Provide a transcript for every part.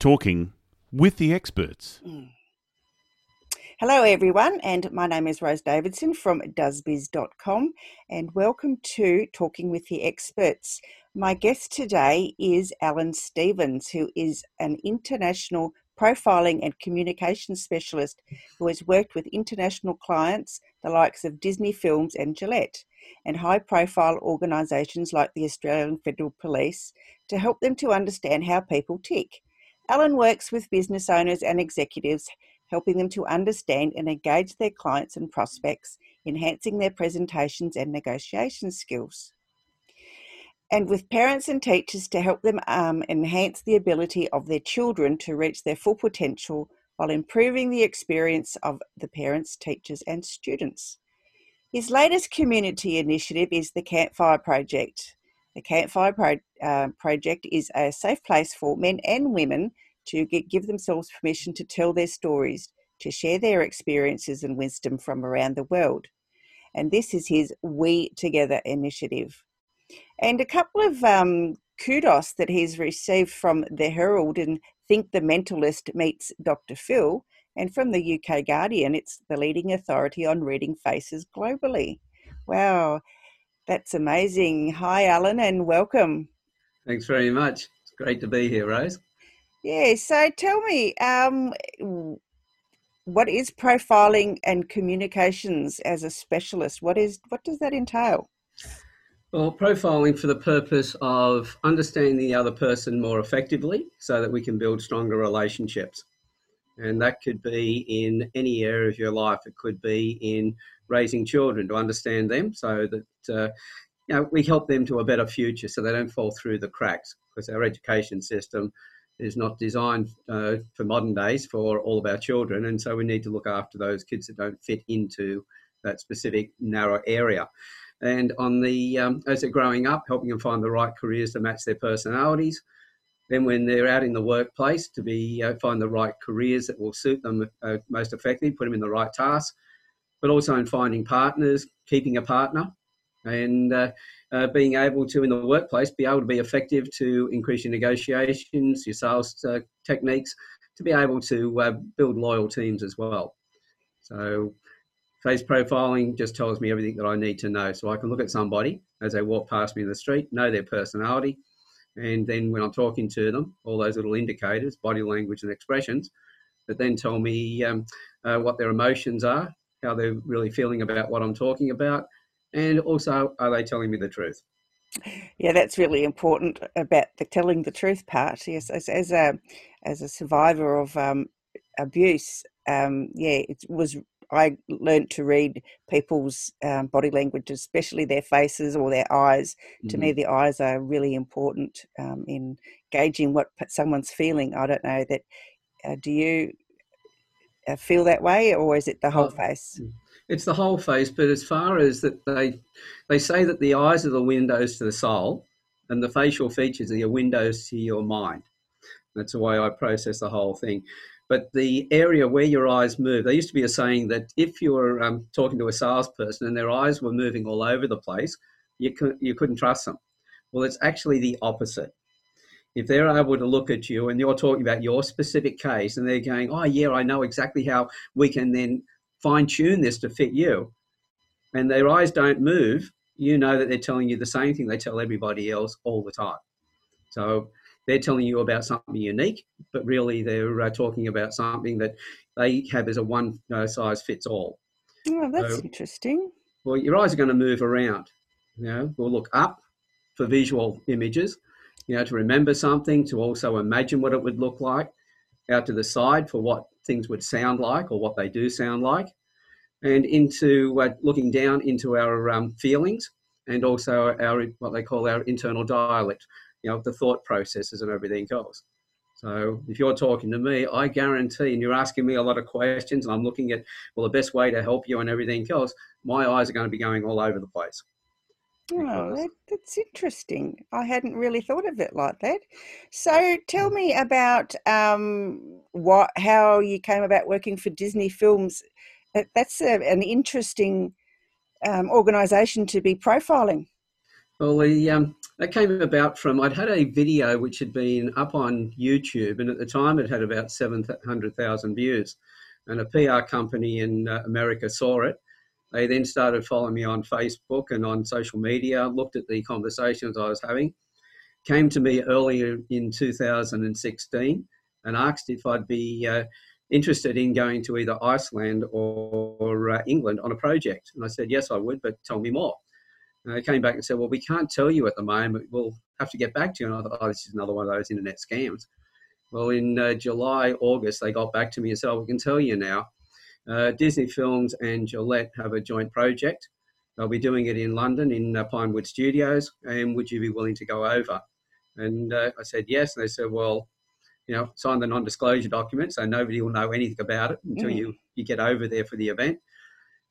talking with the experts. Hello, everyone, and my name is Rose Davidson from doesbiz.com, and welcome to Talking with the Experts. My guest today is Alan Stevens, who is an international profiling and communication specialist who has worked with international clients, the likes of Disney Films and Gillette, and high profile organisations like the Australian Federal Police to help them to understand how people tick. Alan works with business owners and executives, helping them to understand and engage their clients and prospects, enhancing their presentations and negotiation skills and with parents and teachers to help them um, enhance the ability of their children to reach their full potential while improving the experience of the parents, teachers, and students. His latest community initiative is the Campfire Project. The Campfire Pro- uh, Project is a safe place for men and women to get, give themselves permission to tell their stories, to share their experiences and wisdom from around the world. And this is his We Together initiative. And a couple of um, kudos that he's received from the Herald and Think the Mentalist meets Dr. Phil, and from the UK Guardian, it's the leading authority on reading faces globally. Wow, that's amazing. Hi, Alan, and welcome. Thanks very much. It's great to be here, Rose. Yeah, so tell me, um, what is profiling and communications as a specialist? What is what does that entail? Well, profiling for the purpose of understanding the other person more effectively so that we can build stronger relationships. And that could be in any area of your life. It could be in raising children to understand them so that uh, you know, we help them to a better future so they don't fall through the cracks because our education system is not designed uh, for modern days for all of our children. And so we need to look after those kids that don't fit into that specific narrow area and on the um, as they're growing up, helping them find the right careers to match their personalities. Then, when they're out in the workplace, to be find the right careers that will suit them uh, most effectively, put them in the right tasks, but also in finding partners, keeping a partner, and uh, uh being able to in the workplace be able to be effective to increase your negotiations, your sales uh, techniques, to be able to uh, build loyal teams as well. So Face profiling just tells me everything that I need to know. So I can look at somebody as they walk past me in the street, know their personality, and then when I'm talking to them, all those little indicators, body language and expressions, that then tell me um, uh, what their emotions are, how they're really feeling about what I'm talking about, and also are they telling me the truth. Yeah, that's really important about the telling the truth part. Yes, as, as a as a survivor of um, abuse, um, yeah, it was I learned to read people's um, body language, especially their faces or their eyes. Mm-hmm. To me, mm-hmm. the eyes are really important um, in gauging what someone's feeling. I don't know that. Uh, do you uh, feel that way, or is it the whole face? Mm, it's the whole face, but as far as that, they they say that the eyes are the windows to the soul, and the facial features are your windows to your mind. That's the way I process the whole thing but the area where your eyes move. There used to be a saying that if you were um, talking to a salesperson and their eyes were moving all over the place, you, you couldn't trust them. Well, it's actually the opposite. If they're able to look at you and you're talking about your specific case and they're going, oh, yeah, I know exactly how we can then fine tune this to fit you, and their eyes don't move, you know that they're telling you the same thing they tell everybody else all the time. So they're telling you about something unique, but really they're uh, talking about something that they have as a one uh, size fits all. Oh, that's so, interesting. Well, your eyes are going to move around. You know, we'll look up for visual images, you know, to remember something, to also imagine what it would look like, out to the side for what things would sound like or what they do sound like, and into uh, looking down into our um, feelings and also our what they call our internal dialect, you know, the thought processes and everything else. So if you're talking to me, I guarantee, and you're asking me a lot of questions, and I'm looking at, well, the best way to help you and everything else, my eyes are going to be going all over the place. Oh, that, that's interesting. I hadn't really thought of it like that. So, tell me about um, what how you came about working for Disney Films. That's a, an interesting um, organisation to be profiling. Well, the, um, that came about from I'd had a video which had been up on YouTube, and at the time it had about 700,000 views. And a PR company in uh, America saw it. They then started following me on Facebook and on social media, looked at the conversations I was having, came to me earlier in 2016 and asked if I'd be uh, interested in going to either Iceland or, or uh, England on a project. And I said, yes, I would, but tell me more. And they came back and said, well, we can't tell you at the moment. We'll have to get back to you. And I thought, oh, this is another one of those internet scams. Well, in uh, July, August, they got back to me and said, oh, we can tell you now. Uh, Disney Films and Gillette have a joint project. They'll be doing it in London in uh, Pinewood Studios. And would you be willing to go over? And uh, I said, yes. And they said, well, you know, sign the non-disclosure document so nobody will know anything about it until mm. you, you get over there for the event.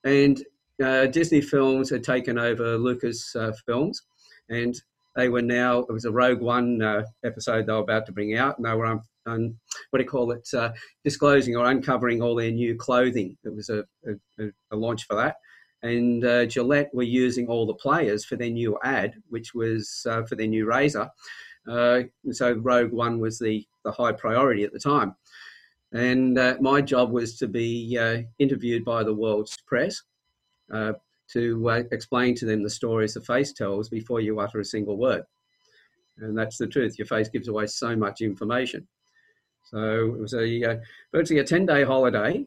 And uh, Disney Films had taken over Lucas uh, Films, and they were now it was a Rogue One uh, episode they were about to bring out, and they were um, what do you call it, uh, disclosing or uncovering all their new clothing. It was a, a, a launch for that. And uh, Gillette were using all the players for their new ad, which was uh, for their new razor. so Rogue One was the, the high priority at the time. And my job was to be interviewed by the world's press uh, to uh, explain to them the stories the face tells before you utter a single word. And that's the truth. Your face gives away so much information. So it was a uh, virtually a 10 day holiday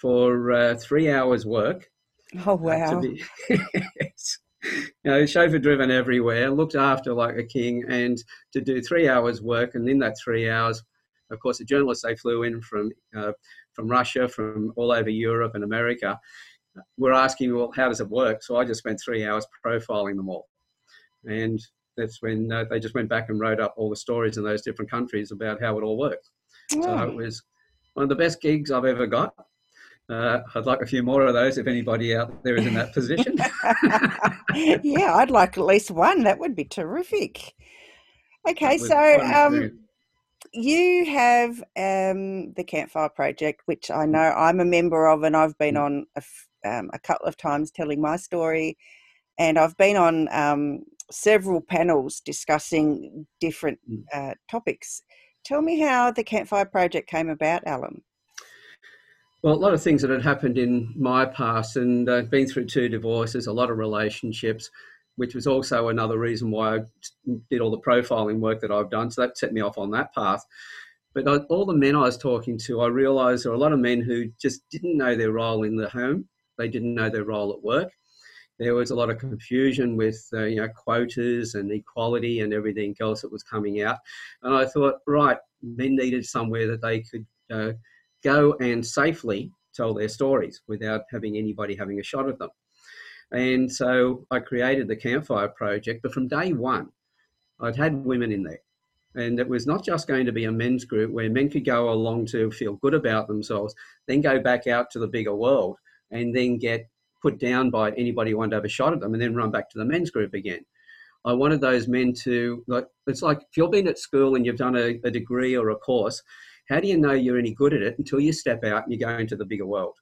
for uh, three hours work. Oh, wow. Be, yes. You know, chauffeur driven everywhere, looked after like a king, and to do three hours work. And in that three hours, of course, the journalists they flew in from uh, from Russia, from all over Europe and America, were asking, well, how does it work? So I just spent three hours profiling them all. And that's when uh, they just went back and wrote up all the stories in those different countries about how it all worked. So it was one of the best gigs I've ever got. Uh, I'd like a few more of those if anybody out there is in that position. yeah, I'd like at least one. That would be terrific. Okay, so um, you have um, the Campfire Project, which I know I'm a member of, and I've been mm. on a, um, a couple of times telling my story, and I've been on um, several panels discussing different mm. uh, topics. Tell me how the Campfire Project came about, Alan. Well, a lot of things that had happened in my past, and I've been through two divorces, a lot of relationships, which was also another reason why I did all the profiling work that I've done. So that set me off on that path. But all the men I was talking to, I realised there were a lot of men who just didn't know their role in the home. They didn't know their role at work. There was a lot of confusion with uh, you know quotas and equality and everything else that was coming out. And I thought, right, men needed somewhere that they could uh, go and safely tell their stories without having anybody having a shot at them. And so I created the Campfire Project. But from day one, I'd had women in there. And it was not just going to be a men's group where men could go along to feel good about themselves, then go back out to the bigger world and then get put down by anybody who wanted to have a shot at them and then run back to the men's group again. I wanted those men to, like, it's like if you've been at school and you've done a, a degree or a course, how do you know you're any good at it until you step out and you go into the bigger world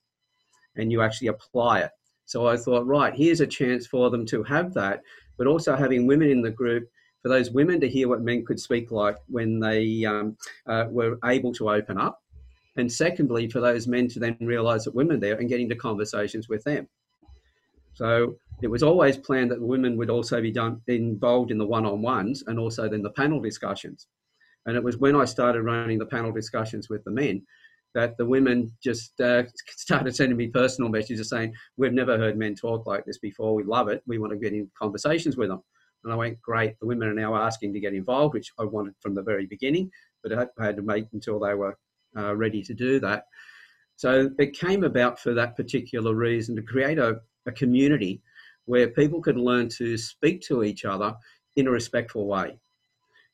and you actually apply it? So I thought, right, here's a chance for them to have that, but also having women in the group for those women to hear what men could speak like when they um, uh, were able to open up. And secondly, for those men to then realize that women are there and get into conversations with them. So it was always planned that women would also be done, involved in the one on ones and also then the panel discussions. And it was when I started running the panel discussions with the men that the women just uh, started sending me personal messages saying, We've never heard men talk like this before. We love it. We want to get in conversations with them. And I went, Great. The women are now asking to get involved, which I wanted from the very beginning, but I had to wait until they were uh, ready to do that. So it came about for that particular reason to create a, a community where people could learn to speak to each other in a respectful way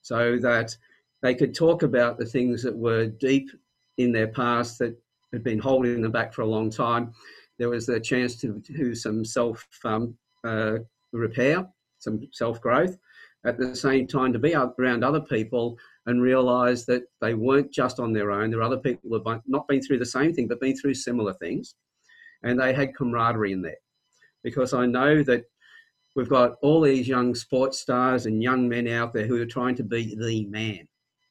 so that they could talk about the things that were deep in their past that had been holding them back for a long time. There was a chance to do some self um, uh, repair, some self growth. At the same time, to be around other people and realize that they weren't just on their own. There are other people who have not been through the same thing, but been through similar things. And they had camaraderie in there. Because I know that we've got all these young sports stars and young men out there who are trying to be the man.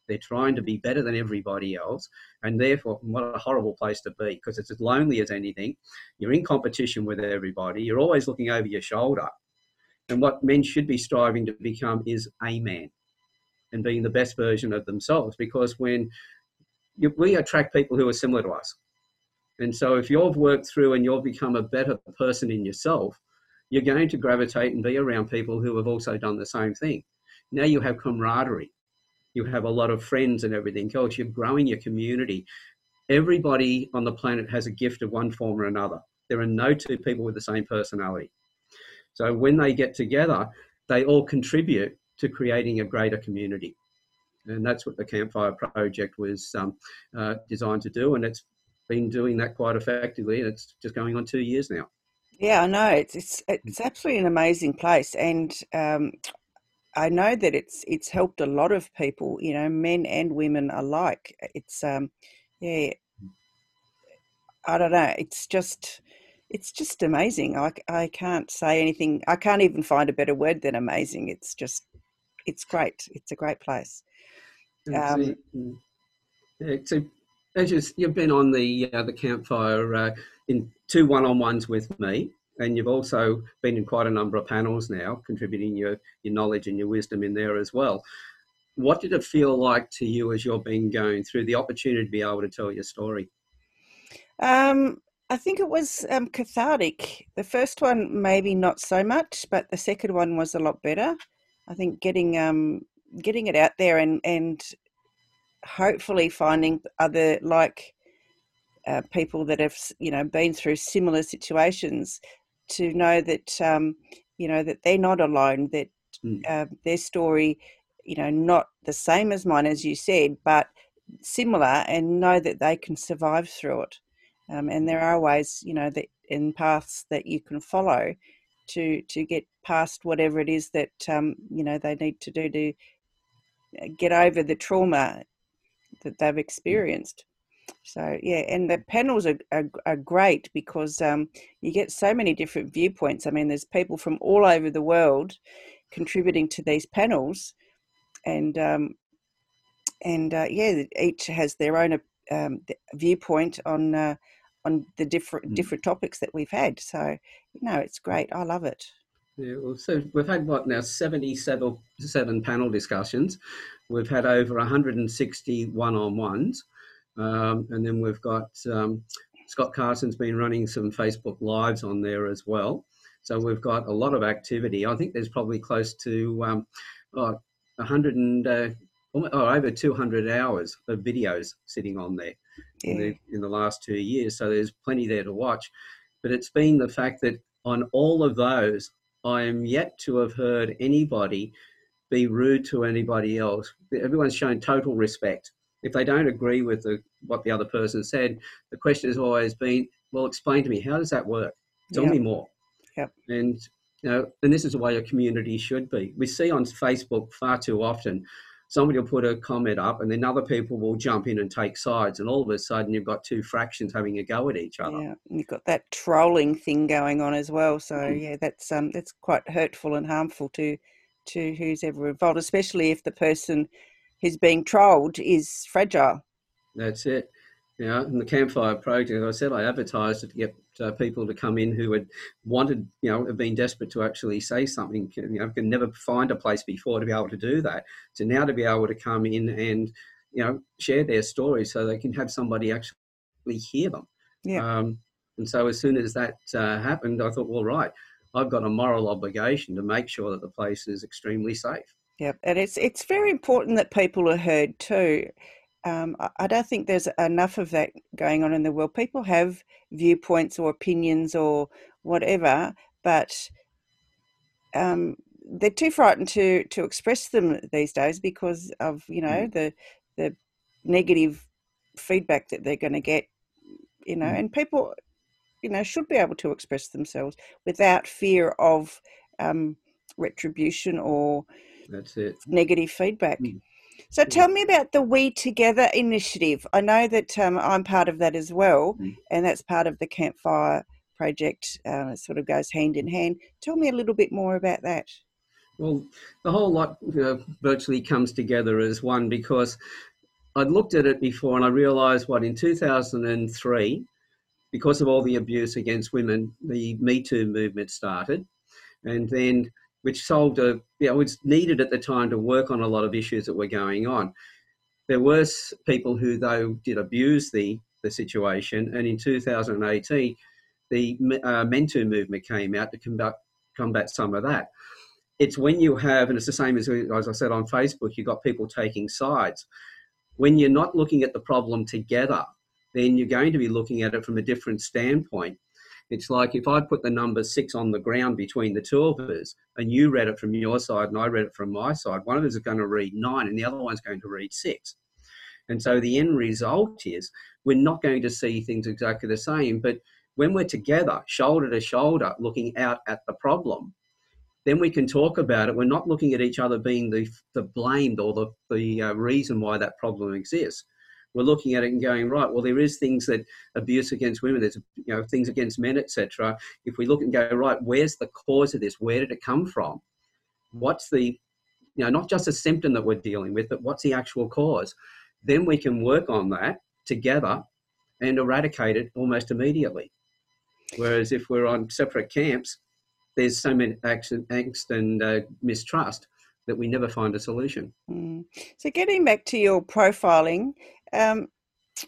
They're trying to be better than everybody else. And therefore, what a horrible place to be because it's as lonely as anything. You're in competition with everybody. You're always looking over your shoulder. And what men should be striving to become is a man and being the best version of themselves because when you, we attract people who are similar to us. And so if you've worked through and you've become a better person in yourself, you're going to gravitate and be around people who have also done the same thing. Now you have camaraderie. You have a lot of friends and everything else. You're growing your community. Everybody on the planet has a gift of one form or another. There are no two people with the same personality. So when they get together, they all contribute to creating a greater community. And that's what the Campfire Project was um, uh, designed to do. And it's been doing that quite effectively. And it's just going on two years now. Yeah, I know. It's it's it's absolutely an amazing place, and um, I know that it's it's helped a lot of people. You know, men and women alike. It's um, yeah. I don't know. It's just it's just amazing. I I can't say anything. I can't even find a better word than amazing. It's just it's great. It's a great place. Um, yeah, so as you, you've been on the uh, the campfire uh, in two one-on-ones with me, and you've also been in quite a number of panels now, contributing your your knowledge and your wisdom in there as well. What did it feel like to you as you've been going through the opportunity to be able to tell your story? Um, I think it was um, cathartic. The first one, maybe not so much, but the second one was a lot better. I think getting um, getting it out there and and hopefully finding other like uh, people that have you know been through similar situations to know that um, you know that they're not alone that mm. uh, their story you know not the same as mine as you said but similar and know that they can survive through it um, and there are ways you know that in paths that you can follow to to get past whatever it is that um, you know they need to do to uh, get over the trauma that they've mm. experienced. So yeah, and the panels are, are, are great because um, you get so many different viewpoints. I mean, there's people from all over the world contributing to these panels, and um, and uh, yeah, each has their own um, viewpoint on uh, on the different mm. different topics that we've had. So you know, it's great. I love it. Yeah, well, so we've had what now 77 seven panel discussions. We've had over 160 one on ones. Um, and then we've got um, Scott Carson's been running some Facebook Lives on there as well. So we've got a lot of activity. I think there's probably close to um, oh, 100 and uh, oh, over 200 hours of videos sitting on there yeah. in, the, in the last two years. So there's plenty there to watch. But it's been the fact that on all of those, I am yet to have heard anybody be rude to anybody else. Everyone's shown total respect. If they don't agree with the, what the other person said, the question has always been, well, explain to me, how does that work? Tell yep. me more. Yep. And, you know, and this is the way a community should be. We see on Facebook far too often somebody will put a comment up and then other people will jump in and take sides and all of a sudden you've got two fractions having a go at each other. Yeah you've got that trolling thing going on as well so mm. yeah that's um that's quite hurtful and harmful to to who's ever involved especially if the person who's being trolled is fragile. That's it yeah in the campfire project as i said i advertised it to get uh, people to come in who had wanted, you know, have been desperate to actually say something. You know, can never find a place before to be able to do that. To now to be able to come in and, you know, share their stories so they can have somebody actually hear them. Yeah. Um, and so as soon as that uh, happened, I thought, well, right, I've got a moral obligation to make sure that the place is extremely safe. Yeah, and it's it's very important that people are heard too um, I don't think there's enough of that going on in the world. People have viewpoints or opinions or whatever, but um, they're too frightened to to express them these days because of you know mm. the the negative feedback that they're going to get. You know, mm. and people, you know, should be able to express themselves without fear of um, retribution or that's it negative feedback. Mm. So tell me about the We Together initiative. I know that um, I'm part of that as well, mm. and that's part of the Campfire project uh, sort of goes hand in hand. Tell me a little bit more about that. Well, the whole lot you know, virtually comes together as one because I'd looked at it before and I realised what in 2003, because of all the abuse against women, the Me Too movement started, and then which solved a you know was needed at the time to work on a lot of issues that were going on. There were people who though did abuse the the situation, and in 2018, the uh, Men Too movement came out to combat combat some of that. It's when you have, and it's the same as as I said on Facebook, you've got people taking sides. When you're not looking at the problem together, then you're going to be looking at it from a different standpoint. It's like if I put the number six on the ground between the two of us, and you read it from your side and I read it from my side, one of us is going to read nine and the other one's going to read six. And so the end result is we're not going to see things exactly the same. But when we're together, shoulder to shoulder, looking out at the problem, then we can talk about it. We're not looking at each other being the, the blamed or the, the uh, reason why that problem exists we're looking at it and going right well there is things that abuse against women there's you know things against men etc if we look and go right where's the cause of this? Where did it come from? What's the you know not just a symptom that we're dealing with but what's the actual cause? Then we can work on that together and eradicate it almost immediately. Whereas if we're on separate camps there's so many angst and uh, mistrust that we never find a solution. Mm. So, getting back to your profiling, um,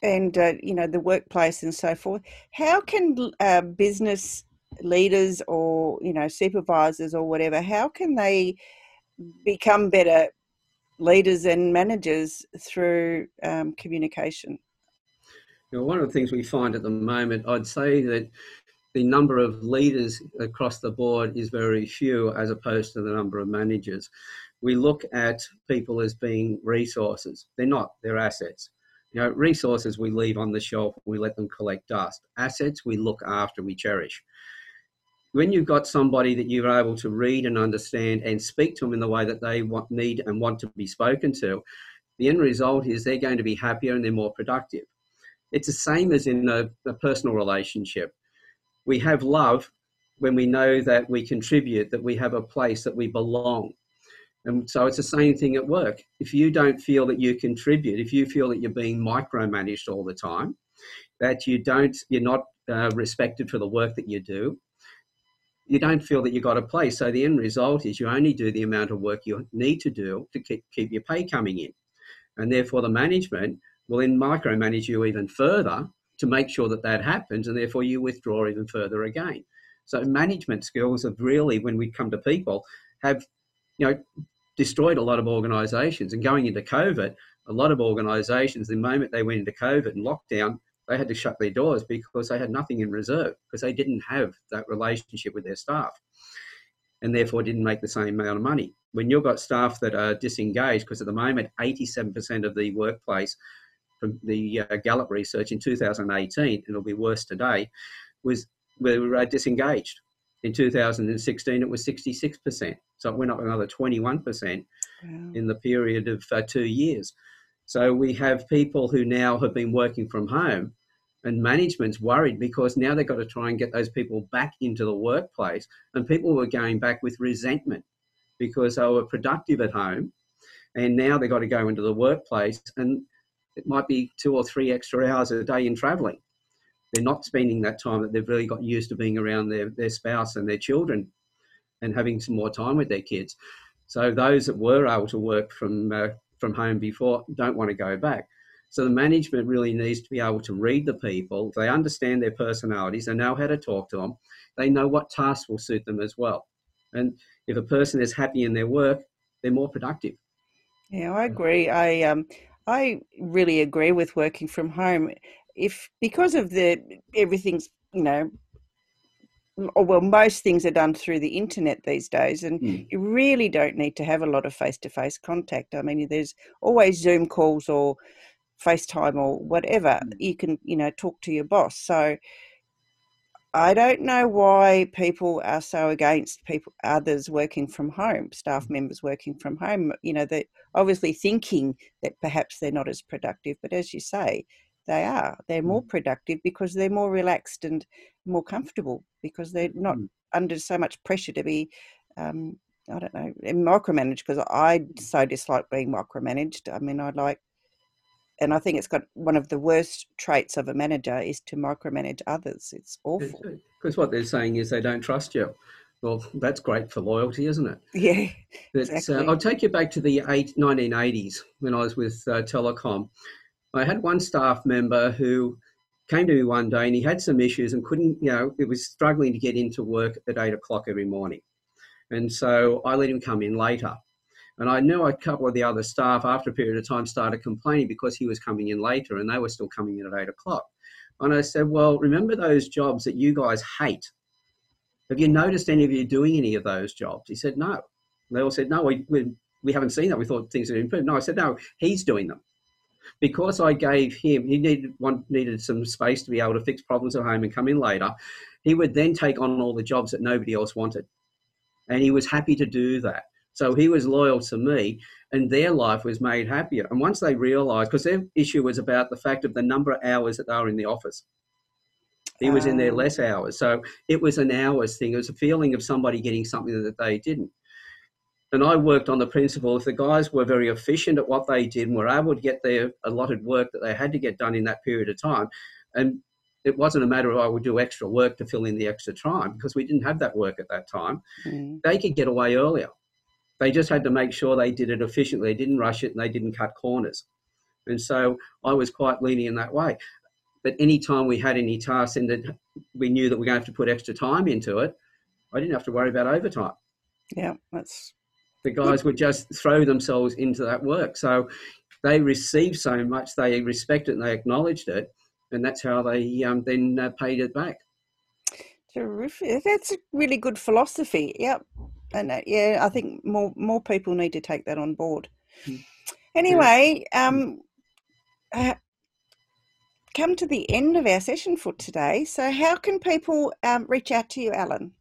and uh, you know the workplace and so forth. How can uh, business leaders or you know supervisors or whatever? How can they become better leaders and managers through um, communication? You know, one of the things we find at the moment, I'd say that the number of leaders across the board is very few as opposed to the number of managers. We look at people as being resources. They're not, they're assets. You know, resources we leave on the shelf, we let them collect dust. Assets we look after, we cherish. When you've got somebody that you're able to read and understand and speak to them in the way that they want, need and want to be spoken to, the end result is they're going to be happier and they're more productive. It's the same as in a, a personal relationship. We have love when we know that we contribute, that we have a place, that we belong. And so it's the same thing at work. If you don't feel that you contribute, if you feel that you're being micromanaged all the time, that you don't, you're not uh, respected for the work that you do, you don't feel that you've got a place. So the end result is you only do the amount of work you need to do to keep, keep your pay coming in. And therefore, the management will then micromanage you even further to make sure that that happens. And therefore, you withdraw even further again. So management skills have really, when we come to people, have you know destroyed a lot of organisations. And going into COVID, a lot of organisations, the moment they went into COVID and lockdown, they had to shut their doors because they had nothing in reserve because they didn't have that relationship with their staff and therefore didn't make the same amount of money. When you've got staff that are disengaged, because at the moment, 87% of the workplace from the uh, Gallup research in 2018, and it'll be worse today, was were disengaged. In 2016, it was 66%. So it went up another 21% wow. in the period of uh, two years. So we have people who now have been working from home, and management's worried because now they've got to try and get those people back into the workplace. And people were going back with resentment because they were productive at home, and now they've got to go into the workplace, and it might be two or three extra hours a day in travelling they're not spending that time that they've really got used to being around their, their spouse and their children and having some more time with their kids. So those that were able to work from uh, from home before don't want to go back. So the management really needs to be able to read the people. They understand their personalities. They know how to talk to them. They know what tasks will suit them as well. And if a person is happy in their work, they're more productive. Yeah, I agree. I um, I really agree with working from home if because of the everything's you know or well most things are done through the internet these days and mm. you really don't need to have a lot of face-to-face contact i mean there's always zoom calls or facetime or whatever mm. you can you know talk to your boss so i don't know why people are so against people others working from home staff mm. members working from home you know they're obviously thinking that perhaps they're not as productive but as you say they are. They're more mm. productive because they're more relaxed and more comfortable because they're not Mm. under so much pressure to be um, I don't know micromanaged because I so dislike being micromanaged. I mean, I like, and I think it's got one of the worst traits of a manager is to micromanage others. It's awful. Because what they're saying is they don't trust you. Well, that's great for loyalty, isn't it? Yeah, But Exactly. uh, I'll take you back to the eight, 1980s when I was with uh, Telecom. I had one staff member who came to me one day and he had some issues and couldn't, you know, he was struggling to get into work at eight o'clock every morning. And so I let him come in later. And I knew a couple of the other staff after a period of time started complaining because he was coming in later and they were still coming in at eight o'clock. And I said, Well, remember those jobs that you guys hate? Have you noticed any of you doing any of those jobs? He said, No. And they all said, No, we, we, we haven't seen that. We thought things had improved. No, I said, No, he's doing them. Because I gave him, he needed one needed some space to be able to fix problems at home and come in later. He would then take on all the jobs that nobody else wanted, and he was happy to do that. So he was loyal to me, and their life was made happier. And once they realised, because their issue was about the fact of the number of hours that they were in the office, he was in there Ah. less hours. So it was an hours thing. It was a feeling of somebody getting something that they didn't. And I worked on the principle if the guys were very efficient at what they did and were able to get their allotted work that they had to get done in that period of time, and it wasn't a matter of I would do extra work to fill in the extra time because we didn't have that work at that time. Mm. They could get away earlier. They just had to make sure they did it efficiently. They didn't rush it and they didn't cut corners. And so I was quite lenient in that way. But any time we had any tasks and that we knew that we are going to have to put extra time into it, I didn't have to worry about overtime. yeah, that's The guys would just throw themselves into that work. So they received so much, they respected it and they acknowledged it. And that's how they um, then uh, paid it back. terrific. That's a really good philosophy. Yep, and uh, yeah, I think more more people need to take that on board. Mm. Anyway, um, uh, come to the end of our session for today. So, how can people um, reach out to you, Alan?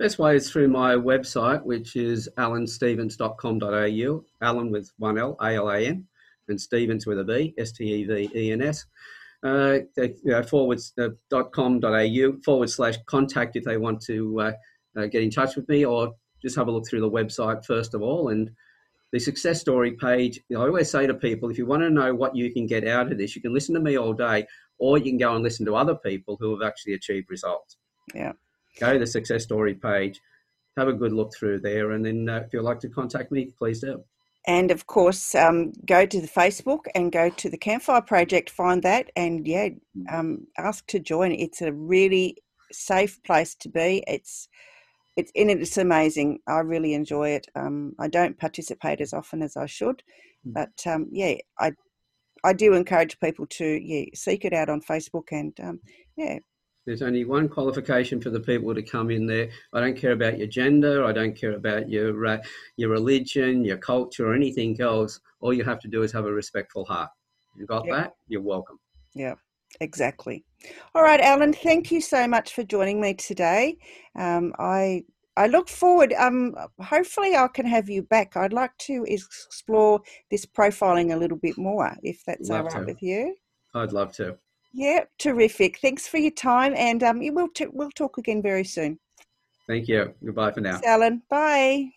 Best way is through my website, which is alanstevens.com.au, Alan with one L, A L A N, and Stevens with a B, S T E V E N S. Uh, they- you know, uh, dot com.au forward slash contact if they want to uh, uh, get in touch with me, or just have a look through the website first of all. And the success story page, you know, I always say to people, if you want to know what you can get out of this, you can listen to me all day, or you can go and listen to other people who have actually achieved results. Yeah. Go to the success story page, have a good look through there, and then uh, if you'd like to contact me, please do. And of course, um, go to the Facebook and go to the Campfire Project, find that, and yeah, um, ask to join. It's a really safe place to be. It's it's in it. It's amazing. I really enjoy it. Um, I don't participate as often as I should, Mm. but um, yeah, I I do encourage people to yeah seek it out on Facebook and um, yeah There's only one qualification for the people to come in there. I don't care about your gender. I don't care about your uh, your religion, your culture, or anything else. All you have to do is have a respectful heart. You got Yep. that? You're welcome. Yeah, exactly. All right, Alan, thank you so much for joining me today. Um, I I look forward. Um, hopefully, I can have you back. I'd like to explore this profiling a little bit more, if that's all Love right to. with you. I'd love to. Yeah, terrific. Thanks for your time, and um, will t- we'll talk again very soon. Thank you. Goodbye for now. Thanks, Alan. Bye.